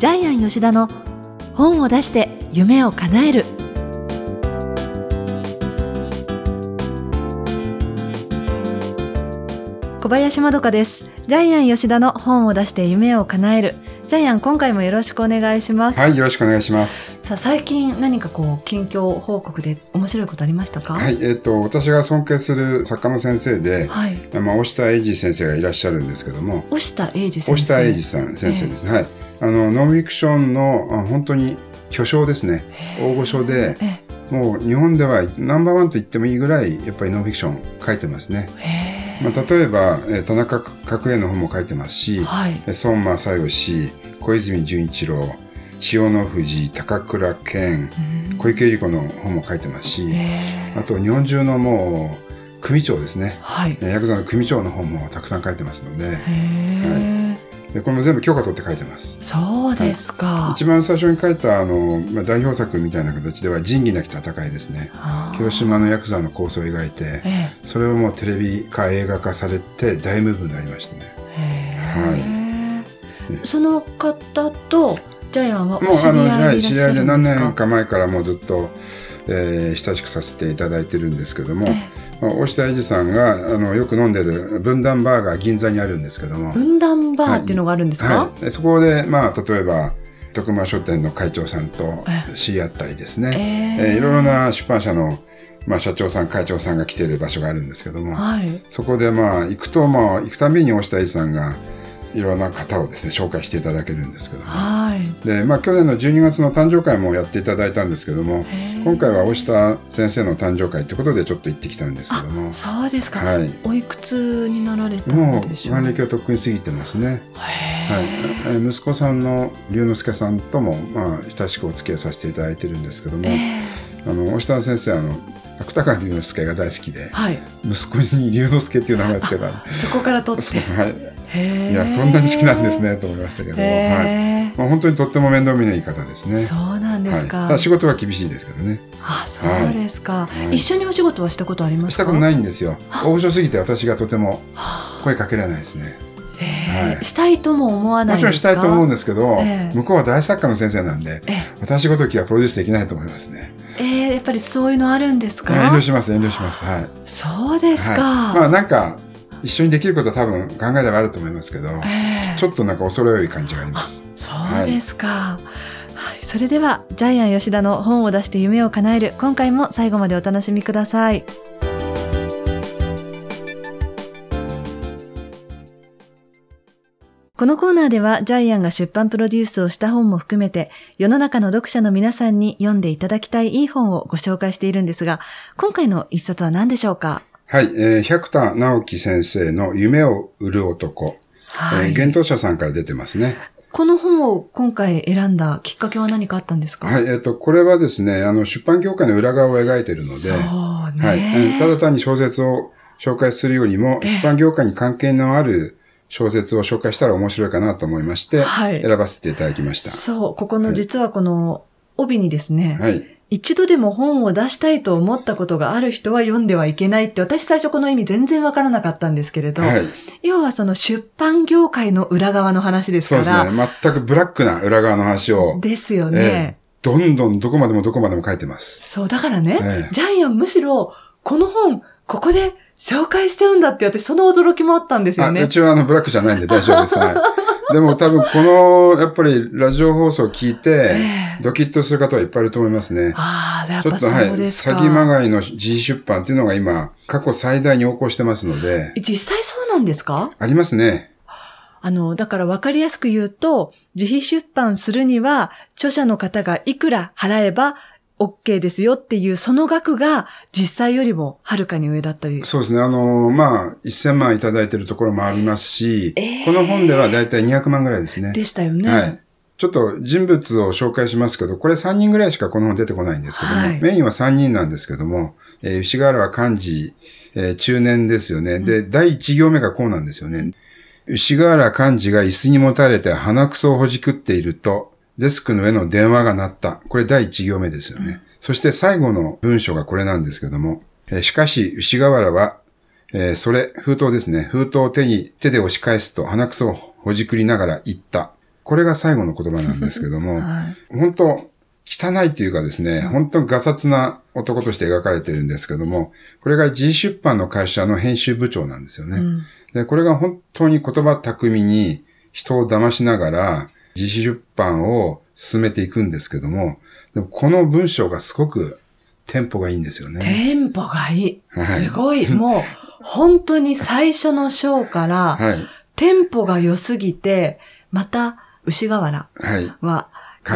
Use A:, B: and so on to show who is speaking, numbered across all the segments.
A: ジャイアン吉田の本を出して夢を叶える。小林まどかです。ジャイアン吉田の本を出して夢を叶える。ジャイアン今回もよろしくお願いします。
B: はい、よろしくお願いします。
A: さあ最近何かこう近況報告で面白いことありましたか？
B: はい、えっ、と、私が尊敬する作家の先生で、
A: はい。
B: まあ、押田英二先生がいらっしゃるんですけども、
A: 押田英二先生。
B: 押田英二さん先生ですね。はい。あの、ノンフィクションの、あ本当に巨匠ですね。大御所で、
A: え
B: もう日本ではナンバーワンと言ってもいいぐらい、やっぱりノンフィクション書いてますね。
A: へ
B: まあ、例えば、えー田中角栄の本も書いてますし、
A: はい。
B: えー孫正義、小泉純一郎、千代の富士、高倉健、小池百合子の本も書いてますし、
A: へ
B: あと日本中のもう組長ですね。
A: はい。
B: えーヤクザの組長の本もたくさん書いてますので、
A: へえ、
B: でこれも全部許可取って書いてます。
A: そうですか、
B: 一番最初に書いたあの、まあ、代表作みたいな形では仁義なき戦いですね。広島のヤクザの構想を描いて、
A: え
B: それをもうテレビ化映画化されて大ムーブになりましたね。
A: え、へえその方とジャイアンは
B: もう
A: お知り
B: あの、はい知り合いで何年か前からもうずっと、えー親しくさせていただいてるんですけども、
A: え
B: まあ押田英二さんがあのよく飲んでる分断バーが銀座にあるんですけども、
A: 分断バーっていうのがあるんですか、
B: はい、でそこで、まあ、例えば徳間書店の会長さんと
A: え
B: 知り合ったりですね、
A: ええ。
B: えーいろいろな出版社の、まあ、社長さん会長さんが来ている場所があるんですけども、
A: はい。
B: そこでまあ行くと、まあ、行くたびに押田英二さんがいろんな方をですね紹介していただけるんですけども。
A: はい。
B: で、まあ、去年の12月の誕生会もやっていただいたんですけども今回は押田先生の誕生会ということでちょっと行ってきたんですけども。
A: そうですか、
B: はい。
A: おいくつになられた
B: もう
A: んでしょう
B: 還暦はとっくに過ぎてますね。
A: へ
B: はい。息子さんの龍之介さんとも、まあ、親しくお付き合いさせていただいてるんですけども、
A: ええ
B: あの押田先生あの芥川龍之介が大好きで
A: はい。
B: 息子に龍之介っていう名前をつけた
A: そこから取って。
B: はい、いやそんなに好きなんですねと思いましたけど、はい。まあ、本当にとっても面倒見のいい方ですね。
A: そうなんですか、
B: はい、仕事は厳しいですけどね。
A: あそうですか、
B: はい。
A: 一緒にお仕事はしたことありますか？
B: したことないいんですよ。大御所すぎて私がとても声かけられないですね。はい。
A: したいとも思わな
B: も
A: いですか？
B: ちろんしたいと思うんですけど、
A: ええ。
B: 向こうは大作家の先生なんで
A: え。
B: 私ごときはプロデュースできないと思いますね
A: えーやっぱりそういうのあるんですか？
B: 遠慮します遠慮します。はい。
A: そうですか、
B: はい、まあなんか一緒にできることは多分考えればあると思いますけど、
A: ええ。
B: ちょっとなんか恐れ多い感じがあります。
A: そうですか、はい、それではジャイアン吉田の本を出して夢を叶える今回も最後までお楽しみくださいこのコーナーではジャイアンが出版プロデュースをした本も含めて世の中の読者の皆さんに読んでいただきたいいい本をご紹介しているんですが今回の一冊は何でしょうか？
B: はい、えー、百田直樹先生の夢を売る男、
A: はい、
B: えー、幻冬者さんから出てますね。
A: この本を今回選んだきっかけは何かあったんですか？
B: はい、えっ、と、これはですね、あの、出版業界の裏側を描いているので、
A: そうね、
B: はい、えーただ単に小説を紹介するよりも、出版業界に関係のある小説を紹介したら面白いかなと思いまして、
A: はい
B: 選ばせていただきました。
A: そう、ここの実はこの帯にですね、
B: はい。
A: 一度でも本を出したいと思ったことがある人は読んではいけないって、私最初この意味全然わからなかったんですけれど、
B: はい。
A: 要はその出版業界の裏側の話です
B: そう
A: から、
B: ですね。全くブラックな裏側の話を、
A: ですよ
B: え
A: ね。
B: ーどんどんどこまでもどこまでも書いてます。
A: そう、だからね、
B: ええ
A: ジャイアンむしろ、この本、ここで紹介しちゃうんだって、私その驚きもあったんですよ
B: あ、
A: ね
B: う。ちはあのブラックじゃないんで大丈夫です。はい。でも多分この、やっぱりラジオ放送を聞いて、
A: ええ
B: ドキッとする方はいっぱいいると思いますね。
A: ああ、やっぱ
B: ちょっとはい、
A: そうですか。
B: 詐欺まがいの自費出版っていうのが今、過去最大に横行してますので、
A: 実際そうなんですか？
B: ありますね。
A: あの、だから分かりやすく言うと、自費出版するには、著者の方がいくら払えば OK ですよっていう、その額が実際よりもはるかに上だったり。
B: そうですね。あの、まあ、1000万いただいてるところもありますし、
A: ええ
B: この本ではだいたい200万ぐらいですね。
A: でしたよね。
B: はい。ちょっと人物を紹介しますけど、これ3人ぐらいしかこの本出てこないんですけども、
A: はい
B: メインは3人なんですけども、えー、牛川原漢字、えー中年ですよね。で、第1行目がこうなんですよね。牛川原漢字が椅子にもたれて鼻くそをほじくっていると、デスクの上の電話が鳴った。これ第1行目ですよね。そして最後の文章がこれなんですけども、えーしかし牛川原は、えーそれ、封筒ですね。封筒を手に、手で押し返すと鼻くそをほじくりながら言った。これが最後の言葉なんですけども、
A: はい。
B: 本当汚いというかですね、本当にガサツな男として描かれてるんですけども、これが G 出版の会社の編集部長なんですよね。
A: うん
B: で、これが本当に言葉巧みに人を騙しながら自費出版を進めていくんですけども、でもこの文章がすごくテンポがいいんですよね。
A: テンポがいい。
B: はい
A: すごい。もう、本当に最初の章から、
B: はい。
A: テンポが良すぎて、また、牛河原
B: は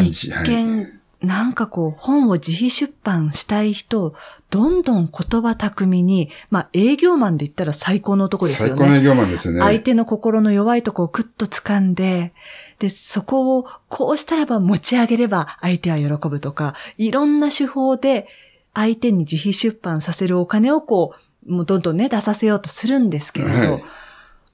A: 一。見、なんかこう、本を自費出版したい人を、どんどん言葉巧みに、まあ営業マンで言ったら最高の男ですよね。
B: 最高の営業マンですよね。
A: 相手の心の弱いとこをクッと掴んで、で、そこをこうしたらば持ち上げれば相手は喜ぶとか、いろんな手法で相手に自費出版させるお金をこう、もうどんどんね、出させようとするんですけれど、
B: はい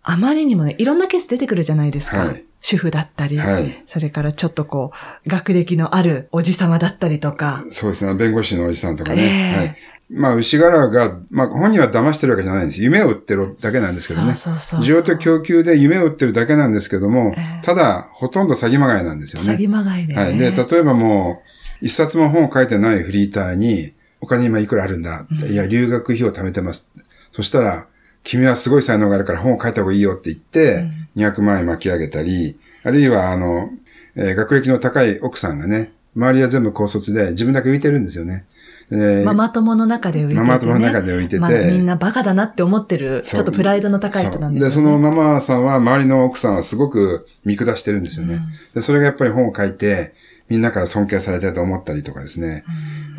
A: あまりにもね、いろんなケース出てくるじゃないですか。
B: はい
A: 主婦だったり、
B: はい
A: それからちょっとこう、学歴のあるおじさまだったりとか、
B: そうですね。弁護士のおじさんとかね。
A: ええ
B: はい。まあ、牛柄が、まあ、本人は騙してるわけじゃないんです。夢を売ってるだけなんですけどね。
A: そうそうそうそう
B: 需要と供給で夢を売ってるだけなんですけども、
A: ええ
B: ただ、ほとんど詐欺まがいなんですよね。
A: 詐欺まがいで、ね。
B: はい。で、例えばもう、一冊も本を書いてないフリーターに、お金今いくらあるんだって、いや、留学費を貯めてます。そしたら、君はすごい才能があるから本を書いた方がいいよって言って、200万円巻き上げたり、あるいは、あの、えー学歴の高い奥さんがね、周りは全部高卒で自分だけ浮いてるんですよね。えー
A: ママ友の中で浮いてて、ね。
B: ママ友の中で浮いてて
A: まあみんなバカだなって思ってる、ちょっとプライドの高い人なんですよ、ね。
B: で、そのママさんは周りの奥さんはすごく見下してるんですよね。で、それがやっぱり本を書いて、みんなから尊敬されたいと思ったりとかですね。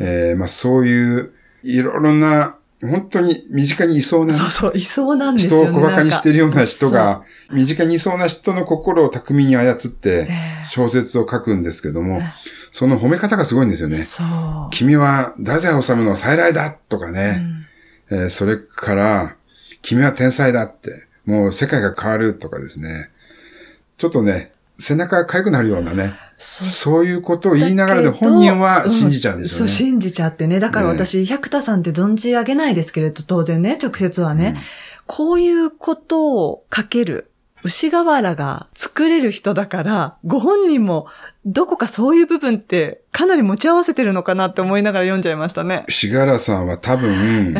B: えーまあそういう、いろいろな、本当に身近にいそうな、
A: そうそう、いそうなんですよね。
B: 人を小馬鹿にしてるような人が、身近にいそうな人の心を巧みに操って
A: ええ、
B: 小説を書くんですけども、その褒め方がすごいんですよね。
A: そう。
B: 君は太宰治の再来だとかね、えーそれから、君は天才だって、もう世界が変わるとかですね。ちょっとね、背中が痒くなるようなね、
A: そう
B: そういうことを言いながらで本人は信じちゃうんですよ
A: そう、
B: ね。
A: 信じちゃってね。だから私、百田さんって存じ上げないですけれど、当然ね、直接はね。こういうことを書ける。牛河原が作れる人だから、ご本人もどこかそういう部分ってかなり持ち合わせてるのかなって思いながら読んじゃいましたね。
B: しがらさんは多分、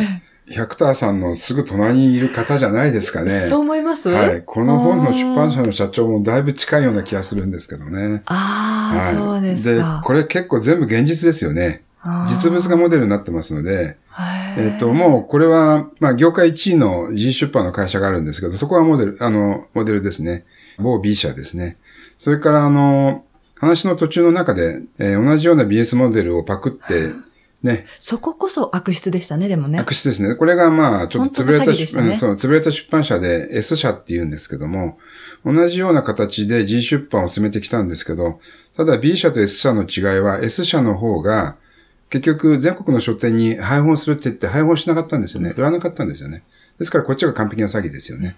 B: 百田さんのすぐ隣にいる方じゃないですかね。
A: そう思います？
B: はい。この本の出版社の社長もだいぶ近いような気がするんですけどね。
A: ああ、
B: はい。
A: そうですか。
B: で、これ結構全部現実ですよね。実物がモデルになってますので、
A: へー
B: えっ、と、もう、これは、まあ、業界1位の G 出版の会社があるんですけど、そこはモデル、あの、モデルですね。某 B 社ですね。それから、あの、話の途中の中で、えー同じような BS モデルをパクって、ね、
A: そここそ悪質でしたね、でもね。
B: 悪質ですね。これが、まあ、ちょっと潰れた
A: ね
B: うんそう、潰れた出版社で S 社って言うんですけども、同じような形で G 出版を進めてきたんですけど、ただ B 社と S 社の違いは、S 社の方が、結局、全国の書店に配本するって言って配本しなかったんですよね。売らなかったんですよね。ですから、こっちが完璧な詐欺ですよね。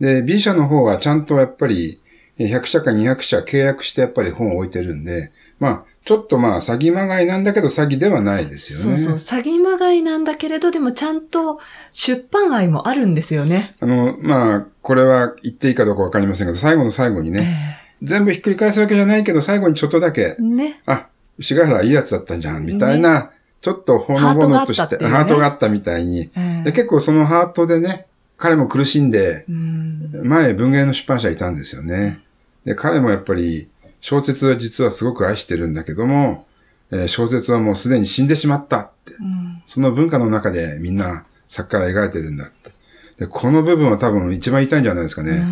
B: で、B 社の方はちゃんとやっぱり、え100社か200社契約してやっぱり本を置いてるんで、まあ、ちょっとまあ、詐欺まがいなんだけど詐欺ではないですよね。
A: そうそう、詐欺まがいなんだけれど、でもちゃんと出版愛もあるんですよね。
B: あの、まあ、これは言っていいかどうかわかりませんけど、最後の最後にね、全部ひっくり返すわけじゃないけど、最後にちょっとだけ
A: え、ね。
B: あ、牛ヶ原いいやつだったんじゃん、みたいな、ちょっとほのぼのとして、
A: ハートがあったね
B: みたいに、
A: ええ
B: で、結構そのハートでね、彼も苦しんで
A: う、ん
B: 前文芸の出版社いたんですよね。で、彼もやっぱり、小説は実はすごく愛してるんだけども、えー小説はもうすでに死んでしまったって。
A: うん
B: その文化の中でみんな作家が描いてるんだって。で、この部分は多分一番痛いんじゃないですかね。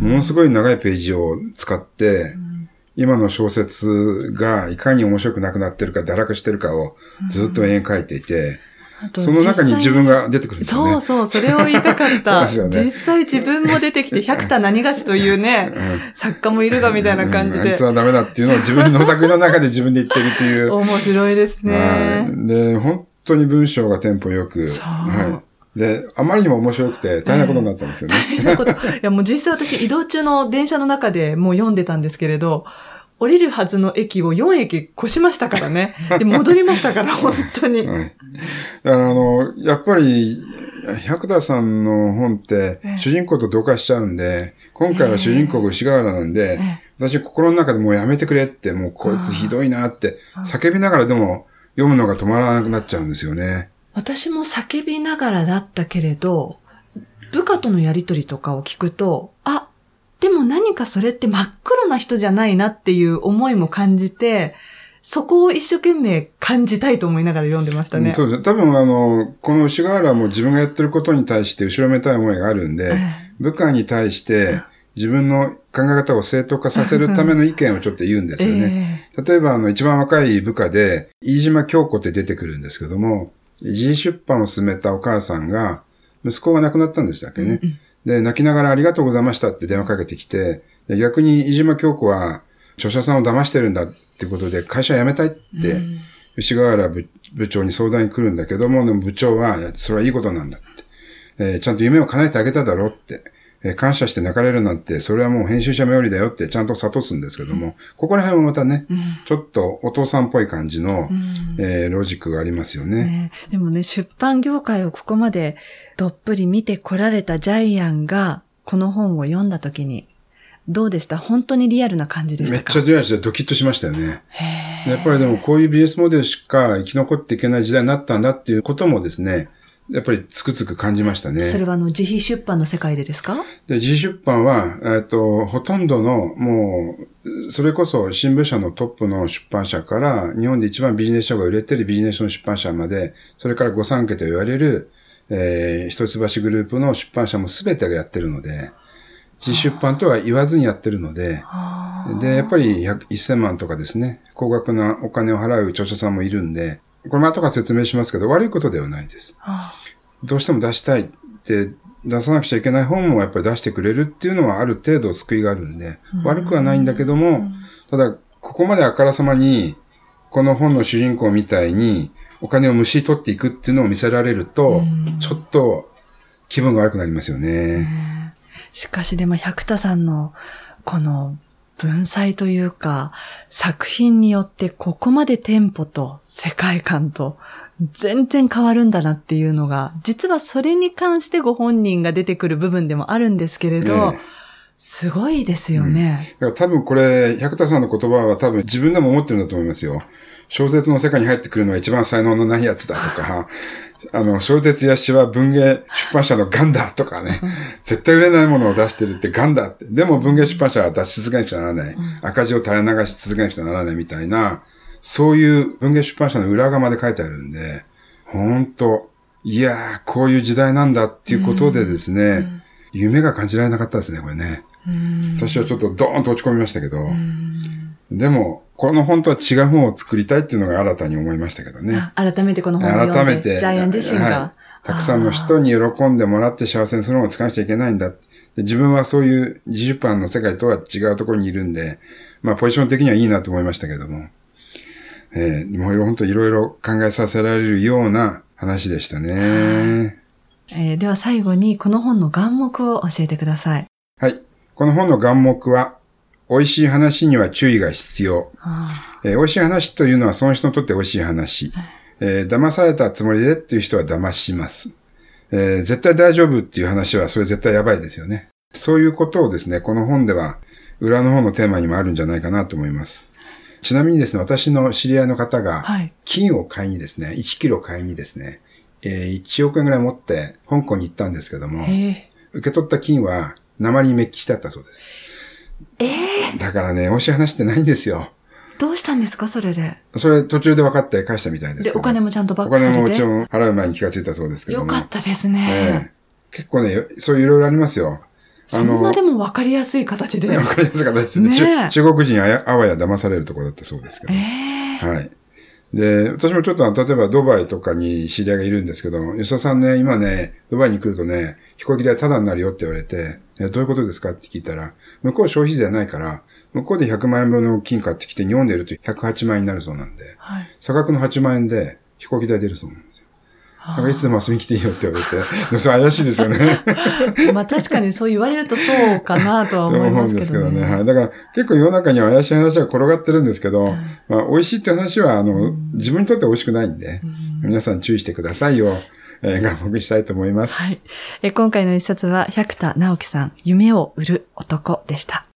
B: ものすごい長いページを使って、今の小説がいかに面白くなくなってるか、堕落してるかをずっと延々書いていて、その中に自分が出てくるん
A: 実
B: ですよね。
A: 際そうそう、それを言いたかった。
B: ね
A: 実際自分も出てきて、百田何がしというね、作家もいるがみたいな感じで
B: うんあいつ。はダメだっていうのを自分の作品の中で自分で言ってるっていう。
A: 面白いですね。
B: はい。で、本当に文章がテンポよく。
A: そう
B: はい。で、あまりにも面白くて大変なことになったんですよね。
A: 大変なこと。いや、もう実際私移動中の電車の中でもう読んでたんですけれど、降りるはずの駅を4駅越しましたからね。で戻りましたから、本当に。
B: はい。だから、あの、やっぱり、百田さんの本って
A: ええ
B: 主人公と同化しちゃうんで、今回は主人公が牛川原なんで、
A: ええ
B: 私心の中でもうやめてくれって、もうこいつひどいなって叫びながらでも読むのが止まらなくなっちゃうんですよね。
A: 私も叫びながらだったけれど、部下とのやりとりとかを聞くと、あ、でも何かそれって真っ黒な人じゃないなっていう思いも感じて、そこを一生懸命感じたいと思いながら読んでましたね。
B: そうですね。多分あの、この牛川原も自分がやってることに対して後ろめたい思いがあるんで、
A: え
B: 部下に対して自分の考え方を正当化させるための意見をちょっと言うんです
A: え
B: よね。
A: え
B: 例えば、あの、一番若い部下で、飯島京子って出てくるんですけども、自費出版を進めたお母さんが、息子が亡くなったんでしたっけね。
A: うんうん
B: で、泣きながらありがとうございましたって電話かけてきて、で逆に飯島京子は、著者さんを騙してるんだってことで、会社辞めたいって、
A: うん
B: 牛川原部部長に相談に来るんだけども、でも部長は、それはいいことなんだって。えーちゃんと夢を叶えてあげただろうって。えー感謝して泣かれるなんて、それはもう編集者冥利だよってちゃんと諭すんですけども、ここら辺もまたね、
A: うん。
B: ちょっとお父さんっぽい感じの、
A: うん。
B: えーロジックがありますよね。
A: ね。でもね、出版業界をここまでどっぷり見てこられたジャイアンが、この本を読んだ時に、どうでした？本当にリアルな感じでし
B: めっ
A: たか
B: ちゃリアルでドキッとしましたよね。やっぱりでもこういうビジネスモデルしか生き残っていけない時代になったんだっていうこともですね、やっぱりつくづく感じましたね。
A: それはあの、自費出版の世界でですか？
B: で、自費出版は、えっと、ほとんどの、もう、それこそ新聞社のトップの出版社から、日本で一番ビジネス書が売れてるビジネス書の出版社まで、それから御三家と言われる、えー、一橋グループの出版社も全てがやってるので、自費出版とは言わずにやってるので、で、やっぱり100 1000万とかですね、高額なお金を払う著者さんもいるんで、これも後から説明しますけど、悪いことではないです。
A: あ
B: どうしても出したいって出さなくちゃいけない本もやっぱり出してくれるっていうのはある程度救いがあるんで、悪くはないんだけども、ただ、ここまであからさまに、この本の主人公みたいにお金をむしり取っていくっていうのを見せられると、ちょっと気分が悪くなりますよね。
A: しかしでも百田さんのこの文才というか作品によってここまでテンポと世界観と全然変わるんだなっていうのが実はそれに関してご本人が出てくる部分でもあるんですけれど、
B: ええ
A: すごいですよね。
B: だから多分これ、百田さんの言葉は多分自分でも思ってるんだと思いますよ。小説の世界に入ってくるのは一番才能のないやつだとか、あの、小説や詩は文芸出版社のガンだとかね、絶対売れないものを出してるってガンだって。でも文芸出版社は出し続けなくちゃならない。赤字を垂れ流し続けなくちゃならないみたいな、そういう文芸出版社の裏側まで書いてあるんで、ほんと、いやー、こういう時代なんだっていうことでですね、夢が感じられなかったですね、これね。
A: うん
B: 私はちょっとドーンと落ち込みましたけど、でも、この本とは違う本を作りたいっていうのが新たに思いましたけどね。
A: あ改めてこの本を読んで
B: 改めて、
A: ジャイアン自身が、
B: はいたくさんの人に喜んでもらって幸せにするのを使わなきゃいけないんだ。で自分はそういう自出版の世界とは違うところにいるんで、まあポジション的にはいいなと思いましたけども、えー、もう本当いろいろ考えさせられるような話でしたね。
A: えーでは最後にこの本の眼目を教えてください。
B: はい。この本の眼目は、美味しい話には注意が必要。
A: あ
B: えー美味しい話というのはその人にとって美味しい話。えー騙されたつもりでっていう人は騙します。えー絶対大丈夫っていう話はそれ絶対やばいですよね。そういうことをですね、この本では裏の方のテーマにもあるんじゃないかなと思います。ちなみにですね、私の知り合いの方が、
A: はい。
B: 金を買いにですね、1キロ買いにですね、えー1億円ぐらい持って香港に行ったんですけども。受け取った金は鉛メッキしてあったそうです。
A: ええ
B: だからね、美味しい話ってないんですよ。
A: どうしたんですかそれで？
B: それ途中で分かって返したみたいですけ
A: で、
B: ど。
A: お金もちゃんとバッ
B: お
A: クされて？
B: 金ももちろん払う前に気がついたそうですけども。
A: よかったです
B: え
A: ね。
B: え結構ね、そういういろいろありますよ。
A: そんなでも分かりやすい形で。
B: わかりやすい形ですね。中中国人あやあわや騙されるところだったそうですけど。
A: ええ
B: はい。で、私もちょっと、例えばドバイとかに知り合いがいるんですけど、吉田さんね、今ね、ドバイに来るとね、飛行機代タダになるよって言われて、えどういうことですかって聞いたら、向こう消費税ないから、向こうで100万円分の金買ってきて日本で売ると108万円になるそうなんで、
A: はい。
B: 差額の8万円で飛行機代出るそうなんでいつでも遊びに来ていいよって言われて、でもそれ怪しいですよね。
A: まあ確かにそう言われるとそうかなとは思いますけどね。
B: うんですけどね。はい。だから結構世の中には怪しい話が転がってるんですけど、まあ美味しいって話は、あの、自分にとって美味しくないんで、皆さん注意してくださいよ。えー、願目したいと思います。
A: はい。え今回の一冊は、百田直樹さん、夢を売る男でした。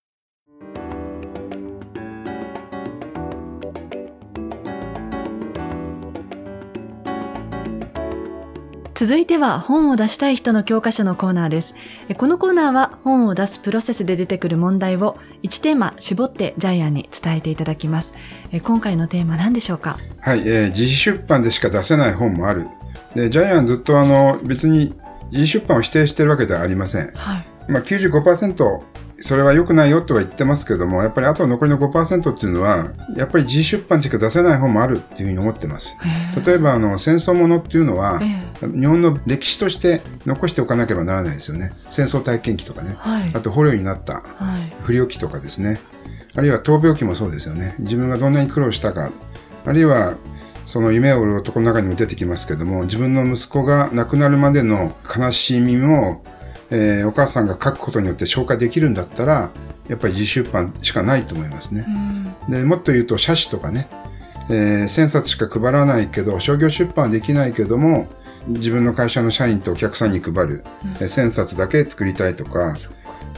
A: 続いては本を出したい人の教科書のコーナーです。このコーナーは本を出すプロセスで出てくる問題を1テーマ絞ってジャイアンに伝えていただきます。今回のテーマ何でしょうか？
B: はい、えー、自費出版でしか出せない本もある。で、ジャイアンずっとあの別に自費出版を否定してるわけではありません。はい、まあ95%それは良くないよとは言ってますけども、やっぱりあと残りの5%っていうのは、やっぱり自費出版しか出せない本もあるっていうふうに思ってます。例えば、あの、戦争ものっていうのは、日本の歴史として残しておかなければならないですよね。戦争体験記とかね。はい、あと、捕虜になった不良記とかですね。あるいは闘病記もそうですよね。自分がどんなに苦労したか。あるいは、その夢を売る男の中にも出てきますけども、自分の息子が亡くなるまでの悲しみも、えー、お母さんが書くことによって消化できるんだったら、やっぱり自出版しかないと思いますね。うん、でもっと言うと、写真とかね、えー、1000冊しか配らないけど、商業出版はできないけども、自分の会社の社員とお客さんに配る、うん、1000冊だけ作りたいとか、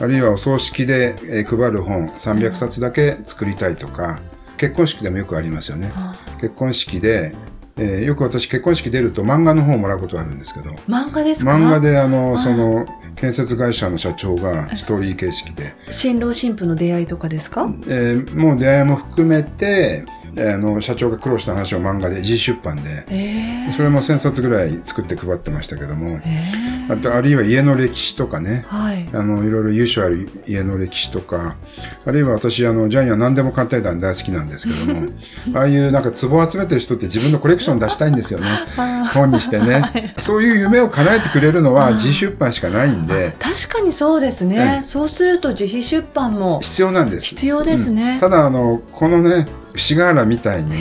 B: あるいはお葬式で配る本300冊だけ作りたいとか、結婚式でもよくありますよね。結婚式でえー、よく私結婚式出ると漫画の方をもらうことがあるんですけど。
A: 漫画ですか？
B: 漫画であのその建設会社の社長がストーリー形式で。
A: 新郎新婦の出会いとかですか、
B: えー、もう出会いも含めてあの社長が苦労した話を漫画で G 出版で、え。ー、それも1000冊ぐらい作って配ってましたけども、え。ー、あとあるいは家の歴史とかね、はい、あのいろいろ由緒ある家の歴史とか。あるいは私あのジャイアン何でも簡単団大好きなんですけども。ああいうなんか壺を集めてる人って自分のコレクション出したいんですよね。本にしてね、はい、そういう夢を叶えてくれるのは G 出版しかないんで。
A: 確かにそうですね、そうすると自費出版も
B: 必要なんです。
A: 必要ですね、
B: うん、ただあのこのね牛ヶ原みたいにね